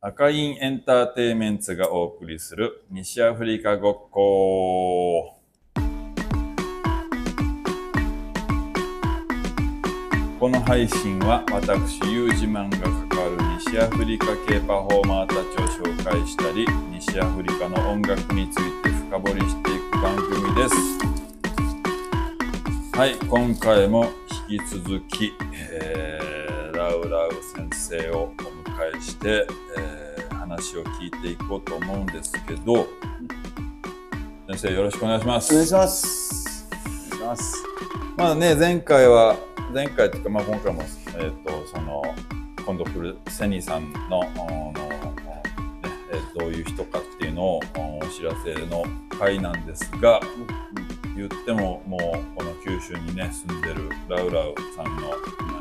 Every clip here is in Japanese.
赤インエンターテイメンツがお送りする西アフリカごっこ。この配信は私、ユージマンが関わる西アフリカ系パフォーマーたちを紹介したり、西アフリカの音楽について深掘りしていく番組です。はい、今回も引き続き、えー、ラウラウ先生をお迎えして、えー話を聞いていこうと思うんですけど、先生よろしくお願いします。お願いします。お願いします。まあね、前回は、前回っていうか、まあ今回も、えっ、と、その、今度来るセニーさんの、あのねえーどういう人かっていうのをお知らせの回なんですが、言ってももうこの九州にね住んでるラウラウさんの、えー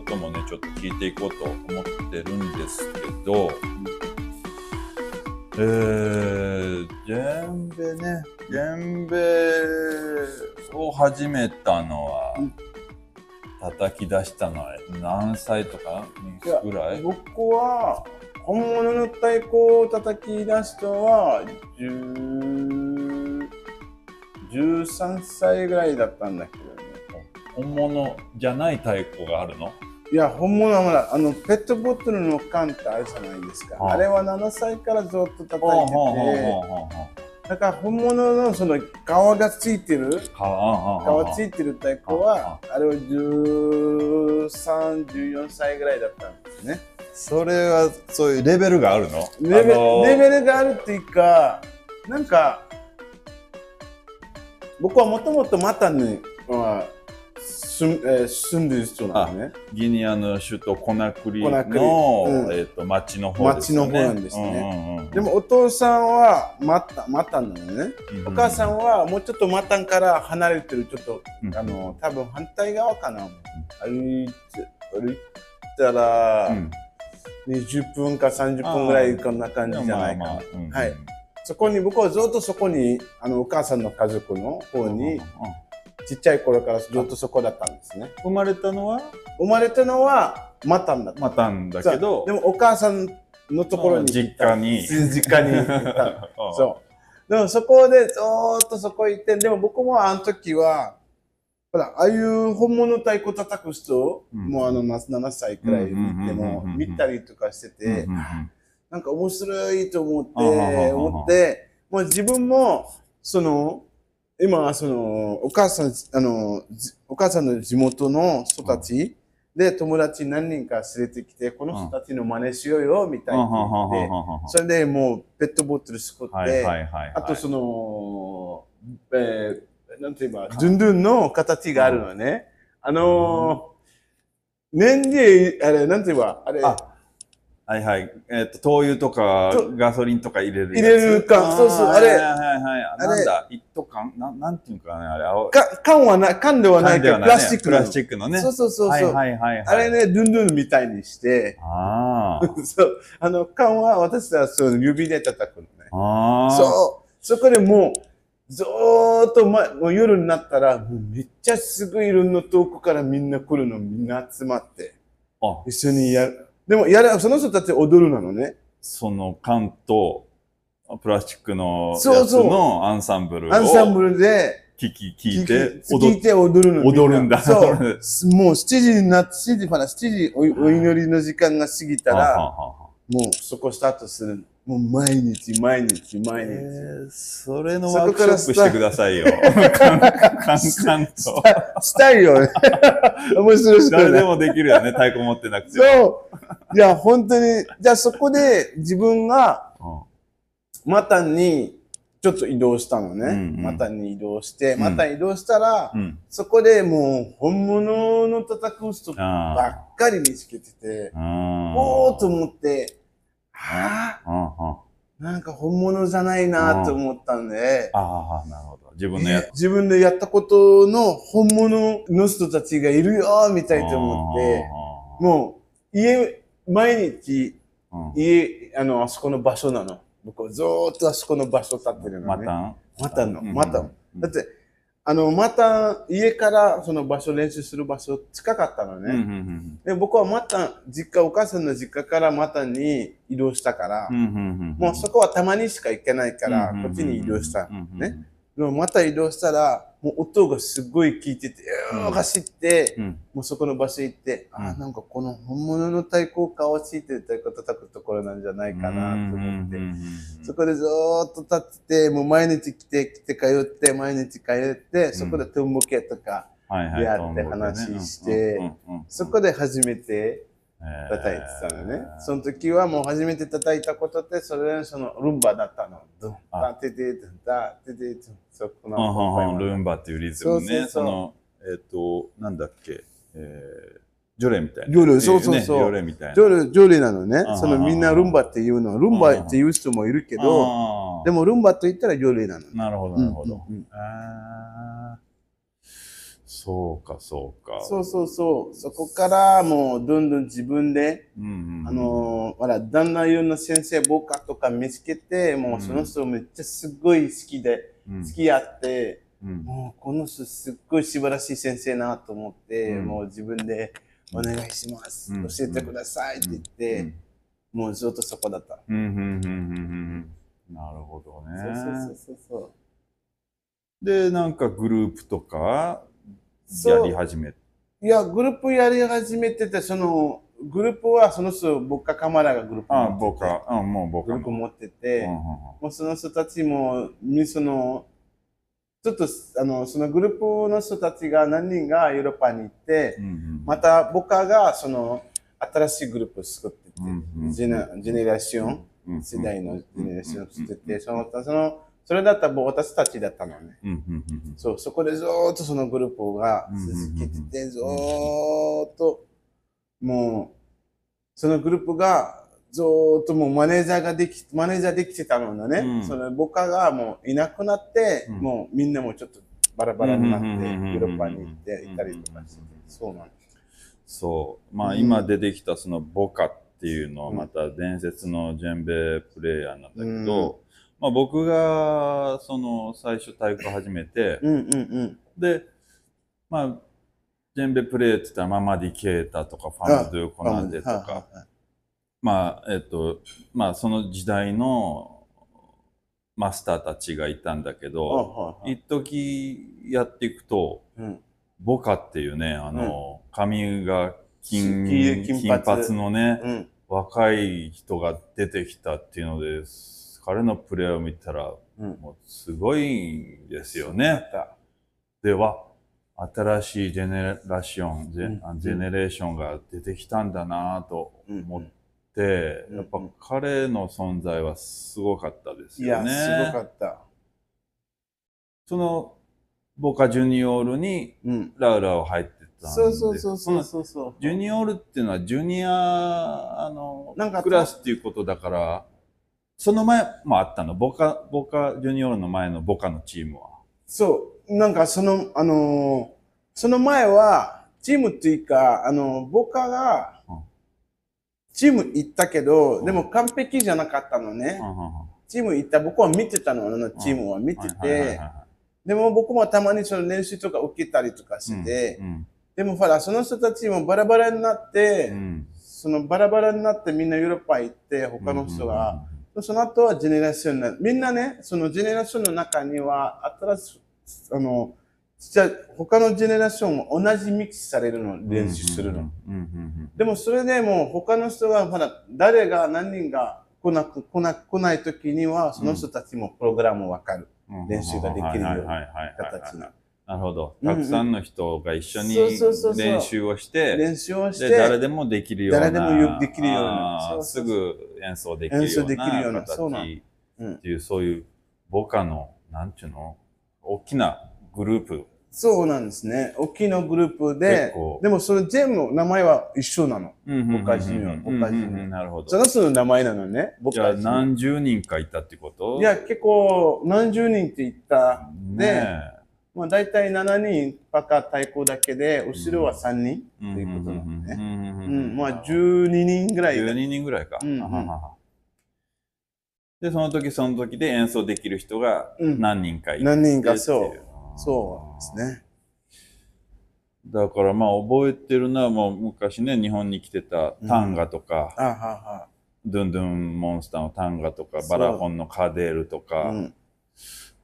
こともねちょっと聞いていこうと思ってるんですけど、えー、ジェンベねジェンベを始めたのは、うん。叩き出したのは何歳とか？ぐらい？僕は本物の太鼓を叩き出したのは10 13歳ぐらいだったんだけどね。本物じゃない太鼓があるの？いや、本物はまだ、あの、ペットボトルの缶ってあるじゃないですか。あれは7歳からずっと叩いてて、だから本物のその皮がついてる、皮ついてる太鼓は、あれは13、14歳ぐらいだったんですね。それはそういうレベルがあるの？レベ,、あのーレベルがあるっていうか、なんか、僕はもともとマタに、まあ住んえー住んでる人なのね。ギニアの首都コナクリコナクリ。の、うん。えっと町の方ですよね。町の方なんですね。うんうんうんでもお父さんはマタマタなのね。うん。お母さんはもうちょっとマタンから離れてる、ちょっと、うん。あの、多分反対側かな。歩いて、歩いたら、うん。20分か30分ぐらいこんな感じじゃないかな。まあまあうんはい。そこに、僕はずっとそこに、あの、お母さんの家族の方うんうんに、ちっちゃい頃からずっとそこだったんですね。生まれたのは？生まれたのはマタンだった。またんだけど、でもお母さんのところに。実家に実家に行った。そう。でもそこでずーっとそこ行って、でも僕もあの時は、ほら、ああいう本物太鼓叩く人、うんもうあのな7歳くらい見てうんうんうんうんもうん見たりとかしてうんて、なんか面白いと思って、思って、もう自分も、その、今、その、お母さん、あの、じお母さんの地元の人たちで友達何人か連れてきて、この人たちの真似しようよ、みたいうんに言って、それでもうペットボトル作って。あとその、えー、なんて言えば、ドゥンドゥンの形があるのね。あのー、年で、あれ、なんて言えば、あれ、あはいはい。えっ、と、灯油とかとガソリンとか入れる。入れる缶そうそうあれはいはいはい。あれなんだ、一斗缶？なん、なんていうかね、あれ、青か缶はな、缶ではないけど、ねラスチックプラスチックのね。そうそうそうそう。はいはいはいはい。あれ。ね、ドゥンドゥンみたいにして、あー そう、あの、缶は私はそう指で叩くのね。あー。そう、そこでもう、ずーっと、ま、もう夜になったら、もうめっちゃすぐいろんな遠くからみんな来るの、みんな集まって、あ、一緒にやる。でも、やる、その人たち踊るなのね。その缶と、プラスチックのやつのアンサンブルをアンサンブルで、聞き、聞いて、聞踊っいて踊るの。踊るんだそう。もう7時になって、7時、ほら、7時おお祈りの時間が過ぎたら、もうそこスタートする。もう毎日、毎日、毎日。えーそれのそワークショップ してくださいよ。カンカンカンと。したいよね。面白い誰でもできるよね、太鼓持ってなくても。そう。いや、本当に、じゃあそこで自分がうんマタンにちょっと移動したのね。うんうんマタンに移動して、うんマタン移動したら、うん。そこでもう本物の叩く人ばあっかり見つけてて、あ。おーと思って、なんか本物じゃないなと思ったんで、ああ、なるほど。自分のやえ自分でやったことの本物の人たちがいるよみたいと思って、もう家、毎日うん。家、あの、あそこの場所なの。僕はずーっとあそこの場所立ってるのね。またん？またの、うんまたの。だって、ああの、また家からその場所練習する場所近かったのうん。ね。うんうんで僕はまた実家、お母さんの実家からまたに移動したから、うん。うんうんうん。もうそこはたまにしか行けないから、うんこっちに移動した。うんうんね。でもまた移動したら、もう音がすごい聞いてて、うん。走って、うん。もうそこの場所行って、あうん。ーなんかこの本物の太鼓を顔をついてる太鼓叩くところなんじゃないかなと思って、そこでずーっと立ってて、もう毎日来て、来て通って、毎日通って、そこでトンボケとか、はいはい。出会って話してそこで初めて叩いてたのね。その時はもう初めて叩いたことって、それそのルンバだったの。ドン、あタテテテンタテテテンそこうんうんうんル。ンバっていうリズムね。そうそうそうその、えっと、なんだっけ、えージョレみたいな。ジョレそうそうそうジョレみたいな。ジョレ、ジョレなのね。そのみんなルンバって言うの。ルンバって言う人もいるけど、でもルンバと言ったらジョレなの。なるほど、なるほど。うんうんうんあそうか、そうか。そうそうそう。そこからもうどんどん自分で、うんうんうん。あのー、ほら、だんだんいろんな先生、ボカとか見つけて、もうその人めっちゃすっごい好きで、うん、付き合って、うんもうこの人すっごい素晴らしい先生なと思って、うんもう自分でお願いします、うん教えてくださいって言って、もうずっとそこだった。なるほどね。そうそうそうそう。で、なんかグループとかやり始め。て。いや、グループやり始めてて、その、グループはその人、僕かカマラがグループああ、持ってて。僕は、うん、もう僕はグループ持ってて、うんうんもうその人たちも、みその、ちょっと、あの、そのグループの人たちが何人がヨーロッパに行って、うんうんまた僕がその、新しいグループを作ってて、うんうんジェネジェネレーション、うん世代のジェネレーションを作ってて、その、その、それだったらもう私たちだったのね。そう、そこでずーっとそのグループが続けてて、ずーっと、もう、そのグループが、ずーっともうマネージャーができ、マネージャーできてたのね。うんその僕がもういなくなって、うんもうみんなもちょっとバラバラになって、ヨーロッパに行っていたりとかして、そうなんです。そう。まあ、うん今出てきたそのボカっていうのはうんまた伝説のジェンベプレイヤーなんだけど、まあ僕がその最初太鼓始めて、うんうんうん。で、まあ、ジェンベプレイって言ったらママディケータとかファムドゥコナンデとか、はいまあ、えっと、まあその時代のマスターたちがいたんだけど、一時やっていくと、うん。ボカっていうね、あの、髪が金金髪。髪のね、うん。若い人が出てきたっていうので、彼のプレーを見たら、うん。もうすごいんですよね。では、新しいジェネラーション、ジェジェネレーションが出てきたんだなとうん思って、うんやっぱ彼の存在はすごかったですよね。すごかった。その、ボカジュニオールにうん。ラウラを入ってたんでそうそうそうそうのそうそう。ジュニオールっていうのはジュニアあのクラスっていうことだから、その前もあったの？ボカ、ボカジュニオールの前のボカのチームは？そう、なんかその、あのーその前は、チームっていうか、あの、僕がうん、チーム行ったけど、うん。でも完璧じゃなかったのね。チーム行った、僕は見てたの、あのチームは見てて、はでも僕もたまにその練習とか受けたりとかして、でもほら、その人たちもバラバラになって、うん。そのバラバラになってみんなヨーロッパ行って、他の人が、その後はジェネレーションになる。みんなね、そのジェネレーションの中には、新しい、あの、じゃ他のジェネレーションも同じミックスされるの、練習するの。。でもそれでも他の人が、まだ誰が何人が来なく、来な来ない時には、その人たちもプログラムわかるうん練習ができるような形な。なるほど。たくさんの人が一緒に練習をして、練習をしで誰て、でもできるような。誰でもよできるようなすぐ演奏できるような演奏できるような形そうなんうんっていう、そういう、ボカの、なんていうの？大きなグループ。そうなんですね。大きなグループででもそれ全部名前は一緒なの。ボカジュニアボカジなるほど。その人の名前なのね。僕じゃあたちの何十人かいたってこと？いや、結構何十人って言った。ねまあ大体7人パカ太鼓だけで、後ろは3人え。ということなのね。ねうん、まあ12人ぐらいだ。12人ぐらいか。うんうんで、その時その時で演奏できる人がうん何人かいて何人かそうそうですね。だからまあ覚えてるのはもう昔ね、日本に来てたタンガとか、あはは。ドゥンドゥンモンスターのタンガとか、バラホンのカデールとか、うん。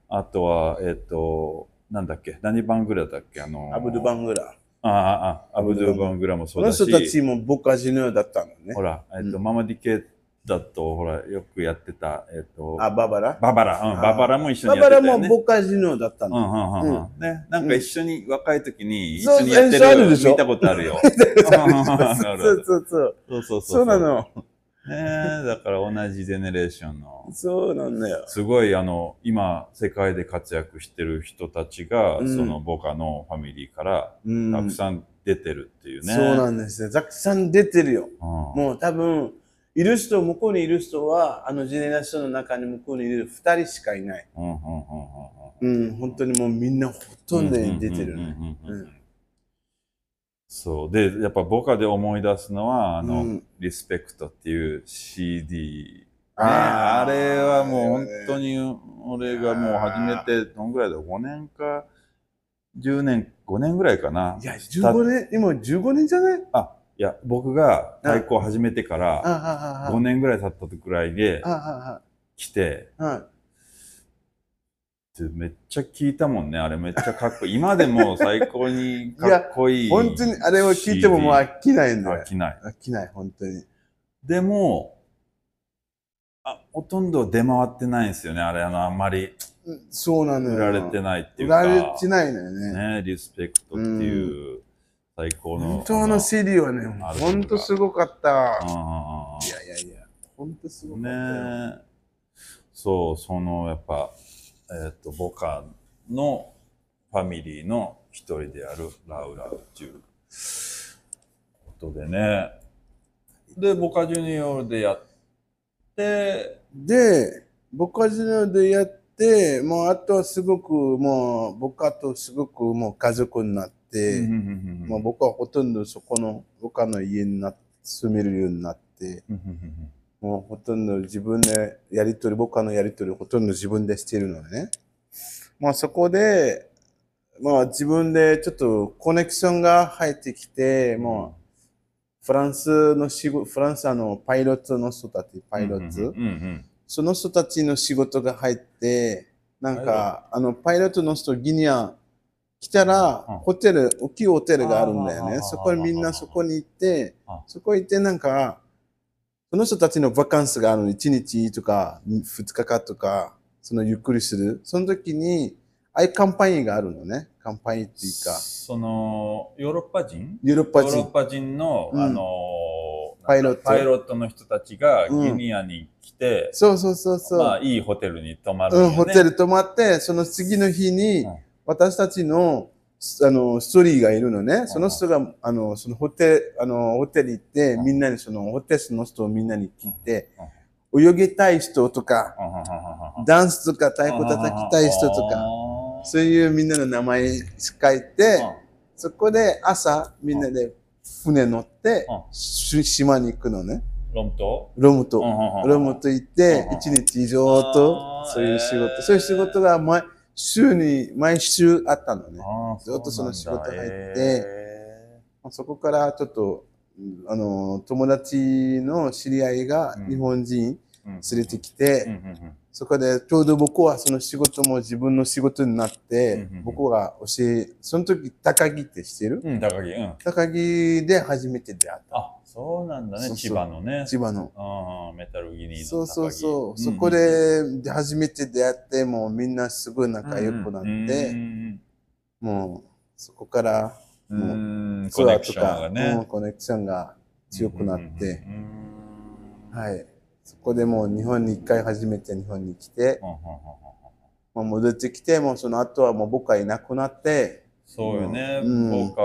あとは、えっ、と、なんだっけ、何バングラだっけ、あのアブドゥ・バングラ。ああ、あアブドゥバングラもそこのうだし、人たちもボカジヌーだったのねほ。ら、えっ、と、うんママディケだと、ほら、よくやってた、えっ、と、あ、ババラ？ババラ、うん、あババラも一緒ババラにやってたよね。もボカジヌーだったうんの。うんうんうん。ね、なんか一緒に、若い時に一緒にやってるるでしょ見たことあるよ。そうるそうそう。そうそうそう。そうな。の。ねだから同じジェネレーションの。そうなんだよ。すごいあの今世界で活躍してる人たちが、うんそのボカのファミリーからうんたくさん出てるっていうね。そうなんですよ。たくさん出てるよ。うんもう多分、いる人、向こうにいる人は、あのジェネレーションの中に向こうにいる二人しかいない。うんうんうんうんうん、本当にもうみんなほとんどに出てるうんね。そう。でやっぱボカで思い出すのはあの、うん。リスペクトっていう CD ね、あー。あれはもう本当に俺がもう初めてどんぐらいだ？5年か？10年5年ぐらいかな。いや、15年、今15年じゃない？あいや僕が太鼓を始めてかあらはは5年ぐらい経ったぐらいで来てめっちゃ聞いたもんねあれめっちゃかっこいい今でも最高に かっこいい本当にあれを聞いてももう飽きないんだよ飽。きない飽きない、本当に。でもあほとんど出回ってないんですよねあれあのあんまりうんそうなのよ。売られてないっていう売か、られてないのよね。ね、リスペクトっていう最高の。本当あの CD はね、本当すごかった。いやいやいや、本当すごかったよ。ねそう、そのやっぱ、えっ、と、ボカのファミリーの一人であるラウラウっていうことでね。で、ボカジュニオールでやって、で、僕はジュニでやって、もうあとはすごくもう僕とすごくもう家族になって、まあ、僕はほとんどそこの僕の家にな住めるようになって、もうほとんど自分でやりとり、僕のやりとりほとんど自分でしているのね。まあそこで、まあ自分でちょっとコネクションが入ってきて、もうフランスの仕事、フランスあのパイロットの人たち、パイロット、その人たちの仕事が入って、なんか、あの、パイロットの人、ギニア来たら、うん。ホテル、大きいホテルがあるんだよね。そこにみんなそこに行ってあ、そこ行ってなんか、その人たちのバカンスがあるの、1日とか、2日間とか、そのゆっくりする。その時に、ああいうカンパニーがあるのね。カンパニーっていうか、その、ヨーロッパ人？ヨーロッパヨーロッ人。パ人の、うんあのパイロットパイロットの人たちがうんギニアに来て、そうそうそうそう。まあ、いいホテルに泊まるうん、ホテル泊まって、その次の日にうん、私たちの、あの、ストーリーがいるのね。その人が、あの、そのホテル、あの、ホテル行って、うんみんなに、その、ホテルの人をみんなに聞いて、泳ぎたい人とか、ダンスとか太鼓叩きたい人とか、そういうみんなの名前書いて、そこで朝、みんなで船乗って島に行くのね。ロムとロムと。ロロムと行ってう、ん一日以上とそういう仕えー事。そういう仕事が毎週に、毎週あったのね。ずっとその仕事入ってて、そこからちょっと、うんあの、友達の知り合いがうん。日本人連連れてきて、そこでちょうど僕はその仕事も自分の仕事になって僕が教え、その時高木って知ってる？うん、高木、うん。高木で初めて出会っあ、そうなんだね、千葉のねた。。千葉の。うん、メタルギニーの高木。そうそうそう。んそこ、でで初めて出会って、もうみんなすごい仲良くなっうて、んもうそこからうんうツコネクションアーとか、がねうん。コネクションが強くなって、うん、はい。そこでもう日本に一回初めて日本に来て、まあ、戻ってきて、もうその後はもう僕はいなくなって、そうよね。うん僕は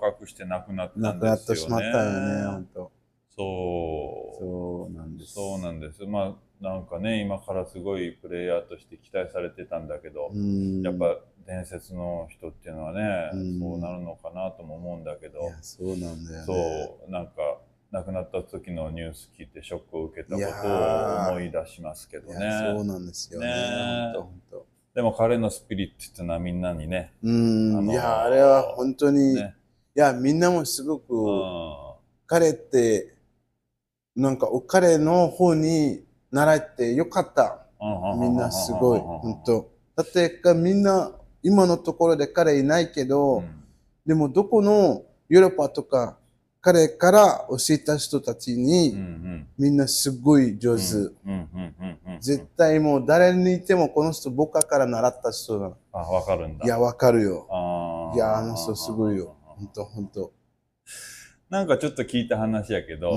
若くして亡くなったんですよね。亡くなってしまったよね、本当。そう。そうなんです。そうなんです。まあ、なんかね、今からすごいプレイヤーとして期待されてたんだけど、うんやっぱ伝説の人っていうのはね、うんそうなるのかなとも思うんだけどそうなんだよね。そう、なんか、亡くなった時のニュース聞いてショックを受けたことー。を思い出しますけどね。そうなんですよね。ね。本当本でも彼のスピリットっていうのはみんなにね、うん、あのーいや、あれは本当に、ね。いや、みんなもすごく、うん。彼って、なんか、彼の方に習ってよかった。みんなすごい、本当。だってか、みんな、今のところで彼いないけど、うん。でもどこのヨーロッパとか、彼から教えた人たちに、んみんなすごい上手。絶対もう誰にいてもこの人僕から習った人だ。あ、わかるんだ。いや、わかるよ。いや、あの人すごいよ。本当本当なんかちょっと聞いた話やけど、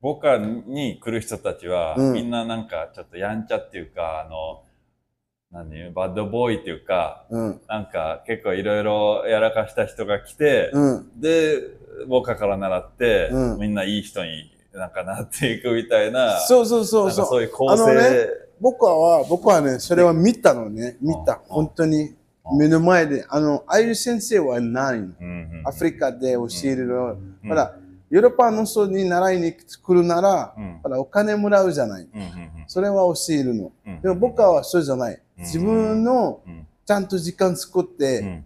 僕らに来る人たちは、うんみんななんかちょっとやんちゃっていうか、あの、何言うバッドボーイっていうか、うん。なんか結構いろいろやらかした人が来て、うん。で、僕らから習って、うんみんないい人になんかなっていくみたいな、そうそうそうそう。そういう構成、あのね僕は、僕はね、それは見たのね。見た。うん本当にうん目の前で。あの、ああいう先生はないの。うんうんアフリカで教えるの。うんほら、ヨーロッパの人に習いに来るなら、うんほら、お金もらうじゃない。うんうんそれは教えるの。うんでも僕はそうじゃない。うん自分のうんちゃんと時間作っうてん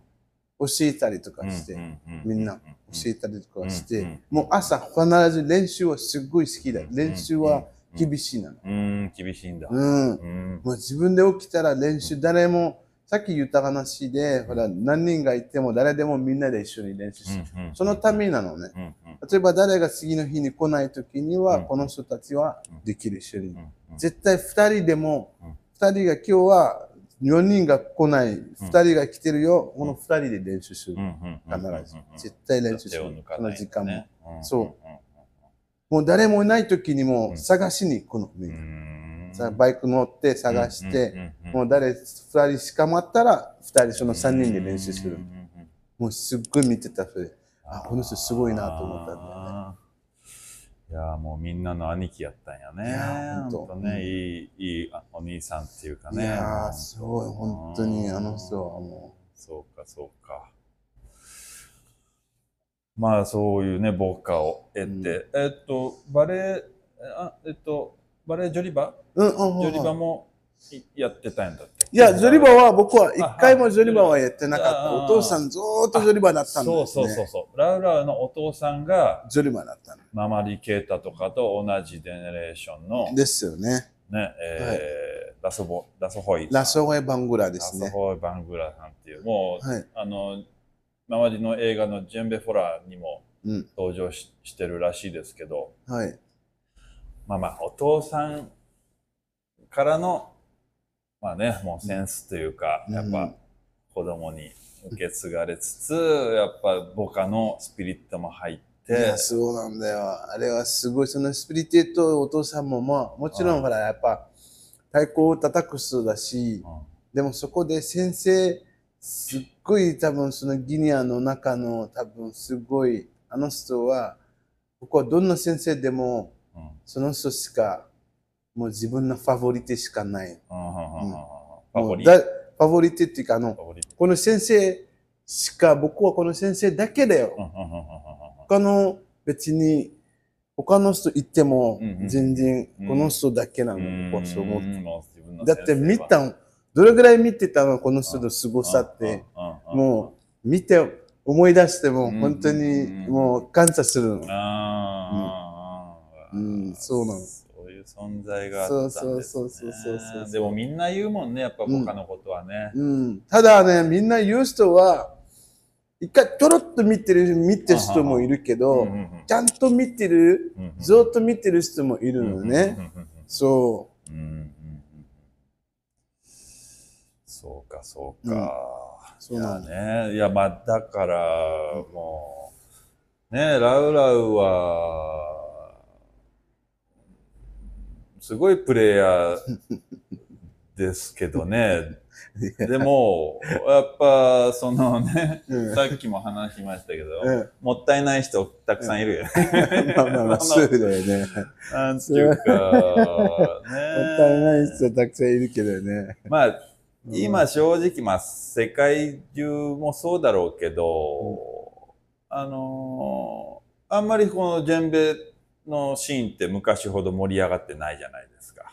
教えたりとかして、みんな教えたりとかして、うんもう朝必ず練習はすっごい好きだ。練習は厳しいなの。うん、厳しいんだ。うん。うんもう自分で起きたら練習、誰も、さっき言った話で、ほら、何人がいても誰でもみんなで一緒に練習する。そのためなのね。例えば誰が次の日に来ない時には、うんこの人たちはできる一緒に。うん絶対二人でもうん、二人が今日は4人が来ない、二人が来てるよ、この二人で練習する。う。ん。必ず。絶対練習する。この時間も。もそう。もう誰もいない時にうもん。探しに行くの。みうんん。さバイク乗って探して、もう誰二人しか待ったら、二人その三人で練習する。もうすっごい見てたそれ。あ、この人すごいなと思ったんだよね。いやーもうみんなの兄貴やったんやね。いやーほんとほんとね、いい、いいあお兄さんっていうかね。いやー、すごい、本当にあの人はもそうか、そうか。まあ、そういうね、ボッカを得て、うんえっと、バレエ、あ、えっと、バレエジョリバ？う。うん、うん、うん。ジョリバもいやってたんだって。いや、ジョリバは僕は一回もジョリバはやってなかった。お父さんずーっとジョリバだったんですそうね。そうそうそう。ラウラウのお父さんが、ジョリバだったの。ママリケータとかと同じジェネレーションの、ね、ですよね。えーラソボ、ラソホイ。ラソホエバングラですね。ラソホイバングラさんっていう、もう、はい。あの、周りの映画のジェンベフォラにもうん。登場ししてるらしいですけど、はい。まあまあ、お父さんからの、まあね、もうセンスというか、うんやっぱ子供に受け継がれつつ、やっぱボカのスピリットも入っいてや、、そうなんだよ。あれはすごい。そのスピリティとお父さんも、まあ、もちろうんんほら、やっぱ、太鼓を叩く人だし、うんでもそこで先生、すっごい多分そのギニアの中の多分すごい、あの人は、僕はどんな先生でも、うんその人しか、もう自分のファボリテしかない。うん。ファボリ。うだファボリテっていうか、あのこの先生しか、僕はこの先生だけだよ。他の別に、他の人言っても全然うん。この人だけなの、うん。僕はそう思って。だって見たの、どれぐらい見てたの、この人の凄さって。もう見て、思い出してもうん本当にうん。もう感謝するの。うん。そうなのいう存在があったんです、ね、そうそうそうそうそうそう。でもみんな言うもんね、やっぱ他のことはね。うん、ただね、みんな言う人は、一回ちょろっと見てる、見てる人もいるけど、うんうんちゃんと見てる、うんうんずっと見てる人もいるのね。うんうんうんそう。んうんうんうん。そうか、そうか。そうなのいやね。いや、まあ、だから、もう、ね、ラウラウは、すごいプレイヤー ですけどね。う。でも、やっぱ、そのね、うんさっきも話しましたけど、うんもったいない人たくさんいるよね。まあまあまあ、そうだよね。なんていうか、ね。もったいない人たくさんいるけどね。まあ、今正直、まあ、世界中もそうだろうけど、あのーあんまりこのジェンベのシーンって昔ほど盛り上がってないじゃないですか。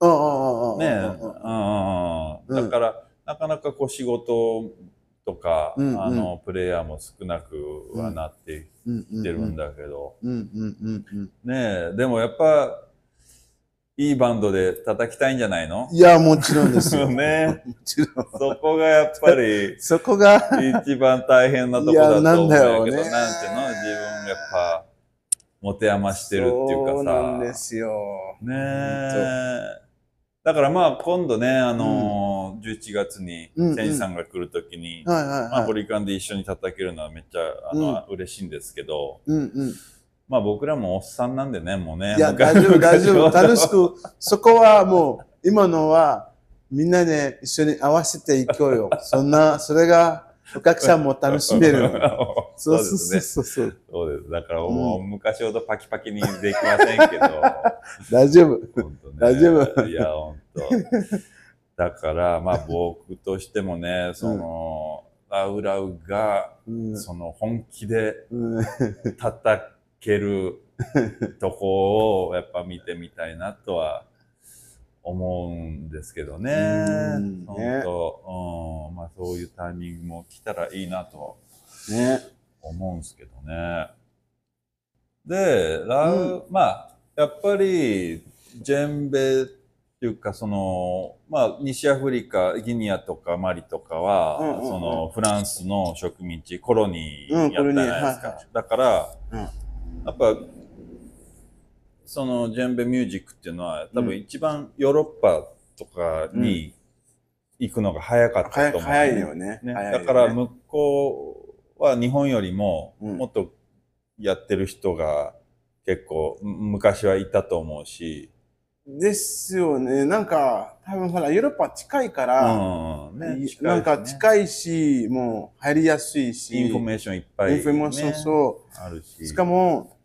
うんうんうんねうんうんうん。うんうんだから、なかなかこう仕事とか、うんうん。あのプレイヤーも少なくはなってうんきてるんだけど。ねえ。でもやっぱいいバンドで叩きたいんじゃないの？いや、もちろんですよ。ねもちろん。そこがやっぱり そこが、一番大変なとこだと思うんだけど、なんていうの？自分やっぱ持て余してるっていうかさ。そうなんですよ。ねえ。だからまあ今度ね、あのー11月にうんうん千さんが来るときに、はいはいまあ、はい。ホリカンで一緒に叩けるのはめっちゃあの、嬉しいんですけど、うんうん。まあ僕らもおっさんなんでね、もうね。いや、昔大丈夫、大丈夫。楽しく、そこはもう、今のは、みんなで一緒に合わせていこうよ。そんな、それが、お客さんも楽しめる。そそううそうですね。そうそう。そうです。だからもう昔ほどパキパキにできませんけど、大丈夫。大丈夫いや、本当。だから、まあ僕としてもね、その、ラウラウが、うんその本気でうん叩けるとこをやっぱ見てみたいなとは思うんですけどね。うん。本ね当、うん、まあそういうタイミングも来たらいいなとね。思うんですけどね。で、ラウ、まあ、やっぱり、ジェンベっていうか、その、まあ、西アフリカ、ギニアとかマリとかは、うんうんうん。その、フランスの植民地、コロニーうんやったじゃないですコロニーはい。だから、うん。やっぱ、その、ジェンベミュージックっていうのは、多分一番ヨーロッパとかに行くのが早かった早と思う、早いよね。ね、早いよね。だから向こうは日本よりもうん。もっとやってる人が結構む昔はいたと思うし、ですよね。なんか、多分ほら、ヨーロッパ近いかうら、んねね。なんか近いし、もう入りやすいし、インフォメーションいっぱい、ね、インフォメーションそう。あるし。しかも、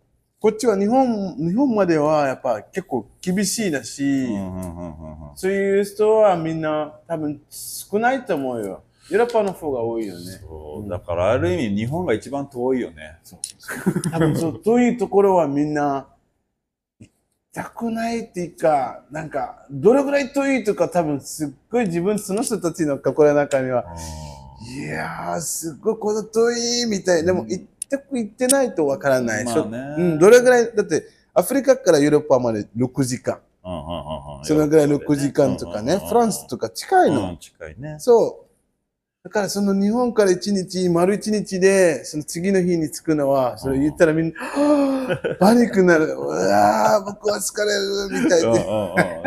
こっちは日本、日本まではやっぱ結構厳しいだし、そういう人はみんな多分少ないと思うよ。ヨーロッパの方が多いよね。そうだからある意味日本が一番遠いよね。多分そう遠いところはみんな行きたくないっていうか、なんか、どれぐらい遠いとか多分すっごい自分、その人たちの心の中には、いやー、すっごいこの遠いみたい。でも行ってく行ってないとわからない。まあねうん、どれぐらい、だってアフリカからヨーロッパまで6時間。うんうんうんうんそのぐらい6時間とかね、フランスとか近いの。うん近いね。そう。だからその日本から1日、丸1日で、その次の日に着くのは、それ言ったらみんな、パニックになる。うわー僕は疲れる、みたいで。うんうん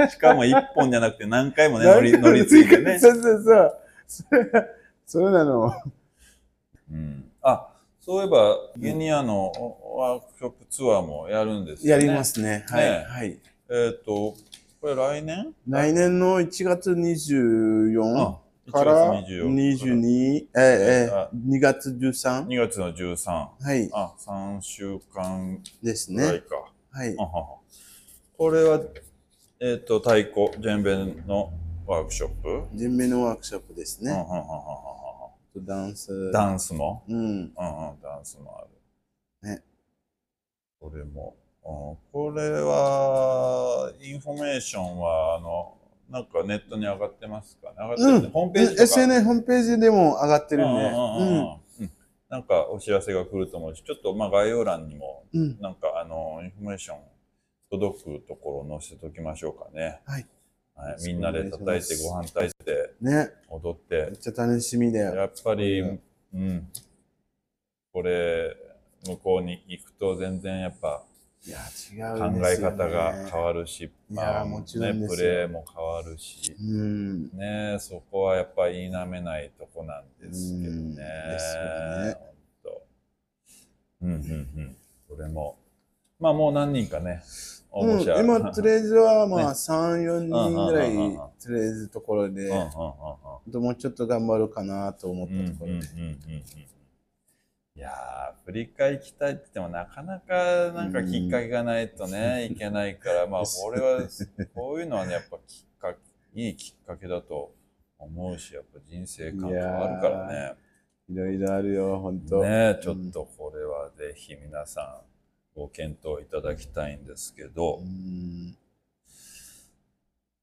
うんしかも一本じゃなくて何回もね乗り乗り継いでね。そうそうそう。それそうなの。うん、あそういえばギニアのワークショップツアーもやるんですよね。やりますね。はい。ねはい。えっ、とこれ来年？来年の1月24あから1月24 22、えええあえ2月13。2月の13はい。あ3週間ですね。ぐらいか。はいあ。ははこれはえっ、と太鼓ジェンベのワークショップ、人名のワークショップですね。うんうんうんうんうんダンス。うんダンスも、うん。うんうん、ダンスもある。ね。これも。うんこれは、インフォメーションは、あの、なんかネットに上がってますか？ね上がってるね、うん。ホームページ。SNS ホームページでも上がってるうんうんうんなんかお知らせが来ると思うし、ちょっとまあ概要欄にも。なんかあの、インフォメーション届くところを載せておきましょうかね。はい。はい、みんなで叩いてご飯炊いてね。踊っめってちゃ楽しみだよ。やっぱり、ううん。これ、向こうに行くと全然やっぱいや、違考うね。え方が変わるし、いやもちろんプレーも変わるし、うん。ね、そこはやっぱり否めないとこなんですけどうんね。ですよねほんとうんうんうん。それも、まあもう何人かね、応うん。今、とりあえずは、まねあ、3、4人ぐらい、とりあえずところで、もうちょっと頑張るかなと思ったところで。いやー、アフリカ行きたいって言っても、なかなかなんかきっかけがないとね、行けないから、まあ、これは、こういうのはね、やっぱきっかけ、いいきっかけだと思うし、やっぱ人生観変わるからね。いろいろあるよ、本当。ねちょっとこれはぜひ皆さんご検討いただきたいんですけどう、ん。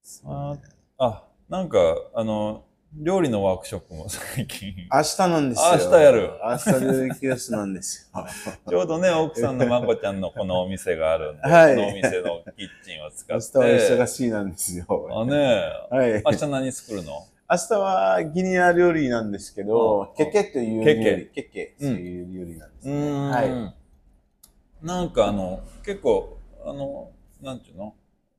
そあ、なんか、あの、料理のワークショップも最近。明日なんですよ。明日やる明日でリクエストなんですよ。ちょうどね、奥さんのまこちゃんのこのお店があるんで、はいこのお店のキッチンを使明っ日は忙て。しいなんですよ。あねはい。明日何作るの？明日はギニア料理なんですけどうん、ケケというケケ料理。ケケという料理なんですうね。はい。なんかあの、結構、あの、なんていうの？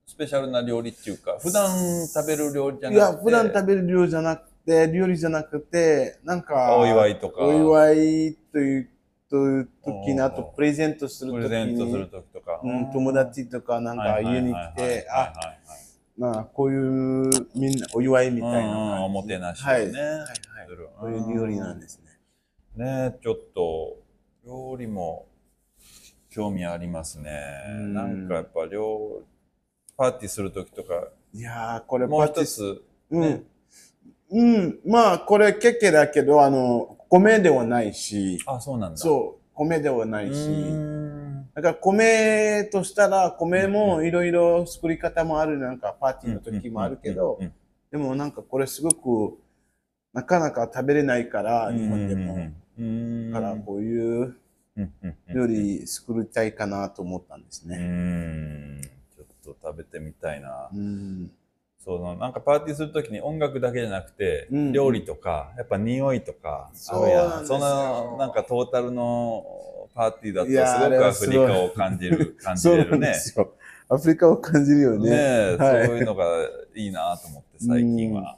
スペシャルな料理っていうか、普段食べる料理じゃなくて。いや、普段食べる料理じゃなくて、料理じゃなくて、なんか、お祝いとか。お祝いというという時に、あとプレゼントするプ時に、レゼントするときとか。うん、友達とかなんか家に来て、あ、あ、まあ、こういうみんなお祝いみたいな。おもてなしをねはい。はいはいこういう料理なんですね。ねちょっと料理も興味ありますね。うんなんかやっぱ料パーティーするときとか、いやー、これもう一つ、うん。うん。まあ、これケケだけど、あの、米ではないし、あ、そうなんだ。そう、米ではなういし。だから米としたら、米もいろいろ作り方もある、なんかパーティーの時もあるけどでもなんかこれすごく、なかなか食べれないから、うん日本でも。だからこういう料理作りたいかなと思ったんですうね。んちょっと食べてみたいな。うん。そのなんかパーティーするときに音楽だけじゃなくて、うん料理とか、やっぱ匂いとか、そうなんですよそのなんかトータルのパーティーだとすごくアフリカを感じる、感じるね。ですよ。アフリカを感じるよね。ねえ、はいそういうのがいいなと思って最近は。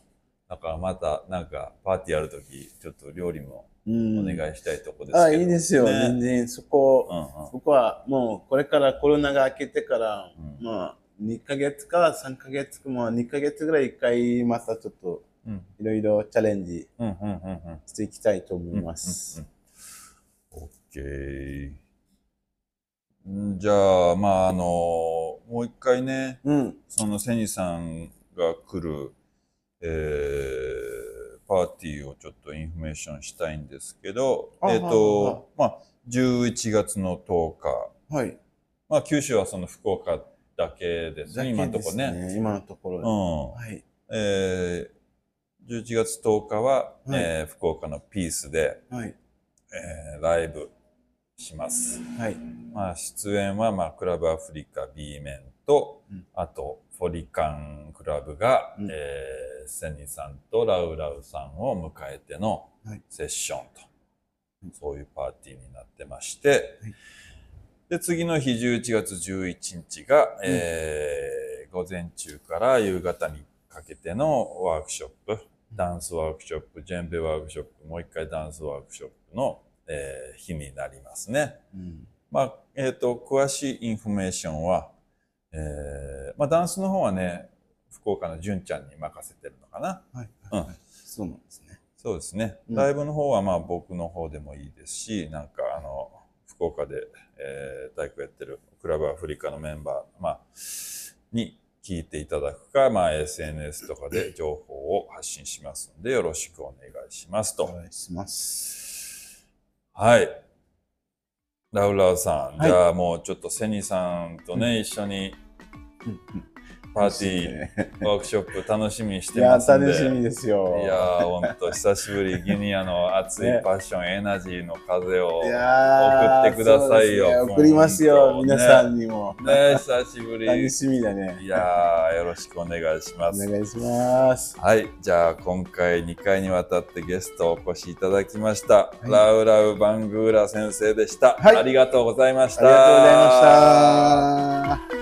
だからまたなんかパーティーやるとき、ちょっと料理もうんお願いしたいとこですけど。あ、いいですよ。ね全然そこ、うんうんそこはもうこれからコロナが明けてから、うんまあ2ヶ月か3ヶ月か、まあ2ヶ月ぐらい一回またちょっとうんいろいろチャレンジしていきたいと思いまうんす。うんうん。オッケー。んじゃあ、まあ、あの、もう一回ね、うん。そのセニさんが来る、えー、パーティーをちょっとインフォメーションしたいんですけど、あえっ、はと、まあ、11月の10日、はい。まあ、九州はその福岡だけですね、今のところね。ね。今のところ。うん。はい。えー、11月10日は、はいえー福岡のピースで、はい。えーライブします。はい。まあ、出演は、まあ、クラブアフリカ B 面と、うんあと、フォリカンクラブが、うん。えーセニさんとラウラウさんを迎えてのはい。セッションと、うんそういうパーティーになってまして、はい。で、次の日11月11日が、えー午前中から夕方にかけてのワークショップ、ダンスワークショップ、ジェンベワークショップ、もう一回ダンスワークショップの、えー日になりますね。うん。まあ、えっ、と、詳しいインフォメーションは、えーまあ、ダンスの方はね、福岡の純ちゃんに任せてるのかな。はい。うんはいそうなんですね。そうですね。うんライブの方はまあ僕の方でもいいですし、なんかあの、福岡で、えー、大工やってるクラブアフリカのメンバー、まあ、に聞いていただくか、まあ SNS とかで情報を発信しますので、よろしくお願いしますと。お願いします。はい。ラウラウさん、はいじゃあもうちょっとセニさんとね、一緒にうんうんパーティー、ワークショップ楽しみにしてますんで。楽しみですよ。いやー、ほんと久しぶり、ギニアの熱いねパッション、エナジーの風を。送ってくださいよ送りますよ、皆さんにも。久しぶり。楽しみだね。いやー、よろしくお願いしおます。願いします。はい、じゃあ今回2回にわたってゲストお越しいただきました、いラウラウ・バングーラ先生でした、はいありがとうございました。ありがとうございました。